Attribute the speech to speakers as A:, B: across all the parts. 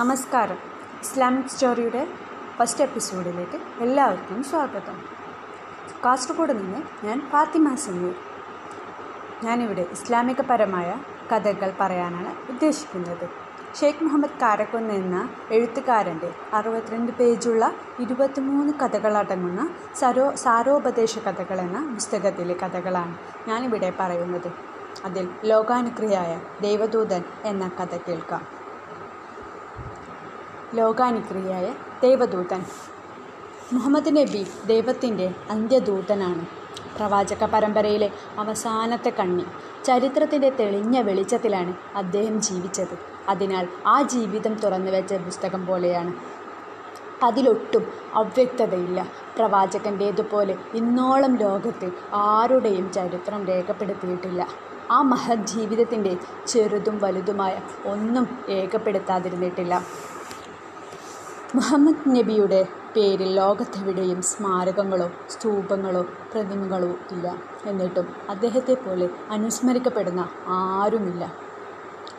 A: നമസ്കാരം. Islamic സ്റ്റോറിയുടെ first എപ്പിസോഡിലേക്ക് എല്ലാവർക്കും സ്വാഗതം. കാസർഗോഡ് നിന്ന് ഞാൻ ഫാത്തിമ സിംഗൂർ ഞാനിവിടെ ഇസ്ലാമികപരമായ കഥകൾ പറയാനാണ് ഉദ്ദേശിക്കുന്നത്. ഷെയ്ഖ് മുഹമ്മദ് കാരക്കുന്ന് എന്ന എഴുത്തുകാരന്റെ അറുപത്തിരണ്ട് പേജുള്ള ഇരുപത്തിമൂന്ന് കഥകളടങ്ങുന്ന സരോ സാരോപദേശ കഥകൾ എന്ന പുസ്തകത്തിലെ കഥകളാണ് ഞാനിവിടെ പറയുന്നത്. അതിൽ ലോകാനുക്രിയായ ദൈവദൂതൻ എന്ന കഥ കേൾക്കാം. ലോകാനുക്രിയായ ദൈവദൂതൻ. മുഹമ്മദ് നബി ദൈവത്തിന്റെ അന്ത്യദൂതനാണ്. പ്രവാചക പരമ്പരയിലെ അവസാനത്തെ കണ്ണി ചരിത്രത്തിന്റെ തെളിഞ്ഞ വെളിച്ചത്തിലാണ് അദ്ദേഹം ജീവിച്ചത്. അതിനാൽ ആ ജീവിതം തുറന്നു വെച്ച പുസ്തകം പോലെയാണ്. അതിലൊട്ടും അവ്യക്തതയില്ല. പ്രവാചകന്റേതുപോലെ ഇന്നോളം ലോകത്ത് ആരുടെയും ചരിത്രം രേഖപ്പെടുത്തിയിട്ടില്ല. ആ മഹത് ജീവിതത്തിന്റെ ചെറുതും വലുതുമായ ഒന്നും രേഖപ്പെടുത്താതിരുന്നിട്ടില്ല. മുഹമ്മദ് നബിയുടെ പേരിൽ ലോകത്തെവിടെയും സ്മാരകങ്ങളോ സ്തൂപങ്ങളോ പ്രതിമകളോ ഇല്ല. എന്നിട്ടും അദ്ദേഹത്തെ പോലെ അനുസ്മരിക്കപ്പെടുന്ന ആരുമില്ല.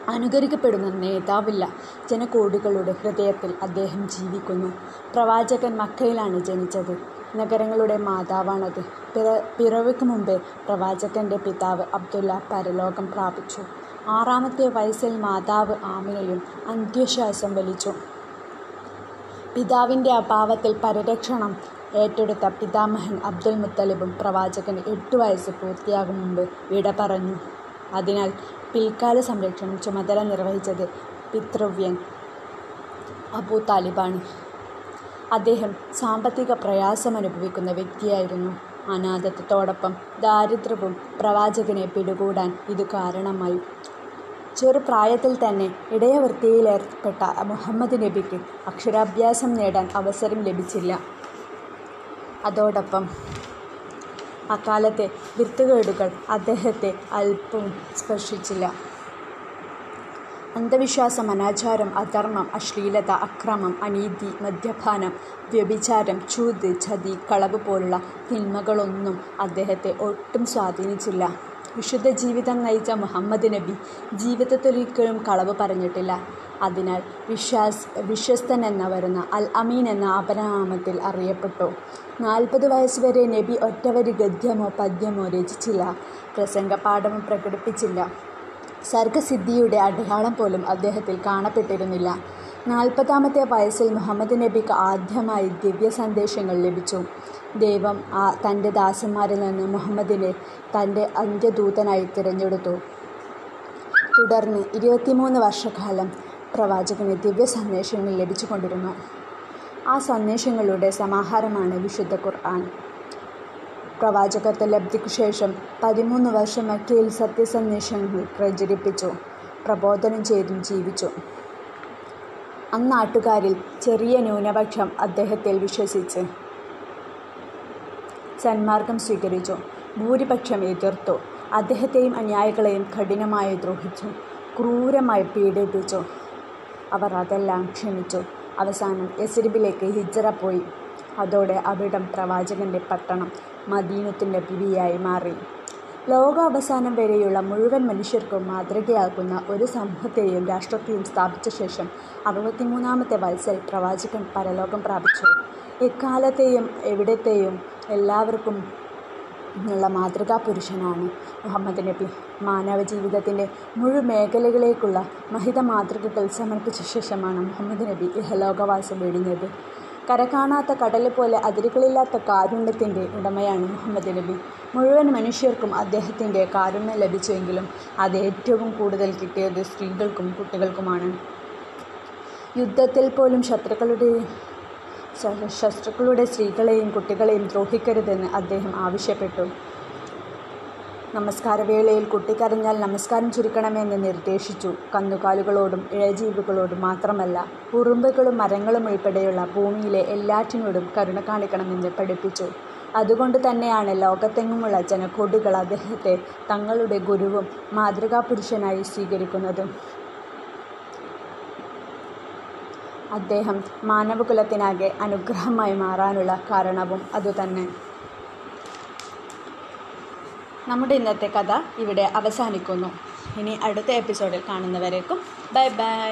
A: അനുകരിക്കപ്പെടുന്ന നേതാവില്ല. ജനകോടികളുടെ ഹൃദയത്തിൽ അദ്ദേഹം ജീവിക്കുന്നു. പ്രവാചകൻ മക്കയിലാണ് ജനിച്ചത്. നഗരങ്ങളുടെ മാതാവാണത്. പിറ പിറവിക്ക് മുമ്പേ പ്രവാചകന്റെ പിതാവ് അബ്ദുല്ല പരലോകം പ്രാപിച്ചു. ആറാമത്തെ വയസ്സിൽ മാതാവ് ആമിനയും അന്ത്യശ്വാസം വലിച്ചു. പിതാവിന്റെ അഭാവത്തിൽ പരിരക്ഷണം ഏറ്റെടുത്ത പിതാമഹൻ അബ്ദുൽ മുത്തലിബും പ്രവാചകന് എട്ട് വയസ്സ് പൂർത്തിയാകും മുമ്പ് വിട പറഞ്ഞു. അതിനാൽ പിൽക്കാല സംരക്ഷണം ചുമതല നിർവഹിച്ചത് പിതൃവ്യൻ അബൂ താലിബാണ്. അദ്ദേഹം സാമ്പത്തിക പ്രയാസം അനുഭവിക്കുന്ന വ്യക്തിയായിരുന്നു. അനാഥത്വത്തോടൊപ്പം ദാരിദ്ര്യവും പ്രവാചകനെ പിടികൂടാൻ ഇത് കാരണമായി. ചെറുപ്രായത്തിൽ തന്നെ ഇടയവൃത്തിയിലേർപ്പെട്ട മുഹമ്മദ് നബിക്ക് അക്ഷരാഭ്യാസം നേടാൻ അവസരം ലഭിച്ചില്ല. അതോടൊപ്പം അക്കാലത്തെ വൃത്തുകേടുകൾ അദ്ദേഹത്തെ അല്പം സ്പർശിച്ചില്ല. അന്ധവിശ്വാസം അനാചാരം അധർമ്മം അശ്ലീലത അക്രമം അനീതി മദ്യപാനം വ്യഭിചാരം ചൂത് ചതി കളവ് പോലുള്ള തിന്മകളൊന്നും അദ്ദേഹത്തെ ഒട്ടും സ്വാധീനിച്ചില്ല. വിശുദ്ധ ജീവിതം നയിച്ച മുഹമ്മദ് നബി ജീവിതത്തിലൊരിക്കലും കളവ് പറഞ്ഞിട്ടില്ല. അതിനാൽ വിശ്വാസ് വിശ്വസ്തൻ എന്ന വരുന്ന അൽ അമീൻ എന്ന അപനാമത്തിൽ അറിയപ്പെട്ടു. നാൽപ്പത് വയസ്സുവരെ നബി ഒറ്റവരി ഗദ്യമോ പദ്യമോ രചിച്ചില്ല. പ്രസംഗപാഠവും പ്രകടിപ്പിച്ചില്ല. സർഗസിദ്ധിയുടെ അടയാളം പോലും അദ്ദേഹത്തിൽ കാണപ്പെട്ടിരുന്നില്ല. നാൽപ്പതാമത്തെ വയസ്സിൽ മുഹമ്മദ് നബിക്ക് ആദ്യമായി ദിവ്യ സന്ദേശങ്ങൾ ലഭിച്ചു. ദൈവം ആ തന്റെ ദാസന്മാരിൽ നിന്ന് മുഹമ്മദിനെ തന്റെ അന്ത്യദൂതനായി തിരഞ്ഞെടുത്തു. തുടർന്ന് ഇരുപത്തിമൂന്ന് വർഷക്കാലം പ്രവാചകന് ദിവ്യ സന്ദേശങ്ങൾ ലഭിച്ചുകൊണ്ടിരുന്നു. ആ സന്ദേശങ്ങളുടെ സമാഹാരമാണ് വിശുദ്ധ ഖുർആൻ. പ്രവാചകത്തെ ലബ്ധിക്കു ശേഷം പതിമൂന്ന് വർഷം മക്കയിൽ സത്യസന്ദേശങ്ങൾ പ്രചരിപ്പിച്ചു പ്രബോധനം ചെയ്തും ജീവിച്ചു. അന്നാട്ടുകാരിൽ ചെറിയ ന്യൂനപക്ഷം അദ്ദേഹത്തിൽ വിശ്വസിച്ച് സന്മാർഗം സ്വീകരിച്ചു. ഭൂരിപക്ഷം എതിർത്തു. അദ്ദേഹത്തെയും അനുയായികളെയും കഠിനമായി ദ്രോഹിച്ചു. ക്രൂരമായി പീഡിപ്പിച്ചു. അവർ അതെല്ലാം ക്ഷമിച്ചു. അവസാനം എസിരിബിലേക്ക് ഹിജ്റ പോയി. അതോടെ അവിടം പ്രവാചകന്റെ പട്ടണം മദീനത്തിന്റെ പിവിയായി മാറി. ലോകാവസാനം വരെയുള്ള മുഴുവൻ മനുഷ്യർക്കും മാതൃകയാകുന്ന ഒരു സമൂഹത്തെയും രാഷ്ട്രത്തെയും സ്ഥാപിച്ച ശേഷം അറുപത്തിമൂന്നാമത്തെ വയസ്സിൽ പ്രവാചകൻ പരലോകം പ്രാപിച്ചു. എക്കാലത്തെയും എവിടത്തെയും എല്ലാവർക്കും ഉള്ള മാതൃകാ പുരുഷനാണ് മുഹമ്മദ് നബി. മാനവ ജീവിതത്തിന്റെ മുഴു മേഖലകളിലേക്കുള്ള മഹിത മാതൃകകൾ സമർപ്പിച്ച ശേഷമാണ് മുഹമ്മദ് നബി ഇഹലോകവാസം വെടിഞ്ഞത് കരകാണാത്ത കടലെ പോലെ അതിരുകളില്ലാത്ത കാരുണ്യത്തിന്റെ ഉടമയാണ് മുഹമ്മദ് നബി. മുഴുവൻ മനുഷ്യർക്കും അദ്ദേഹത്തിന്റെ കാരുണ്യം ലഭിച്ചുവെങ്കിലും അത് ഏറ്റവും കൂടുതൽ കിട്ടിയത് സ്ത്രീകൾക്കും കുട്ടികൾക്കുമാണ്. യുദ്ധത്തിൽ പോലും ശത്രുക്കളുടെ ശത്രുക്കളുടെ സ്ത്രീകളെയും കുട്ടികളെയും ദ്രോഹിക്കരുതെന്ന് അദ്ദേഹം ആവശ്യപ്പെട്ടു. നമസ്കാരവേളയിൽ കുട്ടിക്കരഞ്ഞാൽ നമസ്കാരം ചുരുക്കണമെന്ന് നിർദ്ദേശിച്ചു. കന്നുകാലുകളോടും ഇഴജീവികളോടും മാത്രമല്ല ഉറുമ്പുകളും മരങ്ങളും ഉൾപ്പെടെയുള്ള ഭൂമിയിലെ എല്ലാറ്റിനോടും കരുണ കാണിക്കണമെന്ന് പഠിപ്പിച്ചു. അതുകൊണ്ട് തന്നെയാണ് ലോകത്തെങ്ങുമുള്ള ജനകോടികൾ അദ്ദേഹത്തെ തങ്ങളുടെ ഗുരുവും മാതൃകാപുരുഷനായി സ്വീകരിക്കുന്നത്. അദ്ദേഹം മാനവകുലത്തിനാകെ അനുഗ്രഹമായി മാറാനുള്ള കാരണവും അതുതന്നെ. നമ്മുടെ ഇന്നത്തെ കഥ ഇവിടെ അവസാനിക്കുന്നു. ഇനി അടുത്ത എപ്പിസോഡിൽ കാണുന്നവരേക്കും ബൈ ബൈ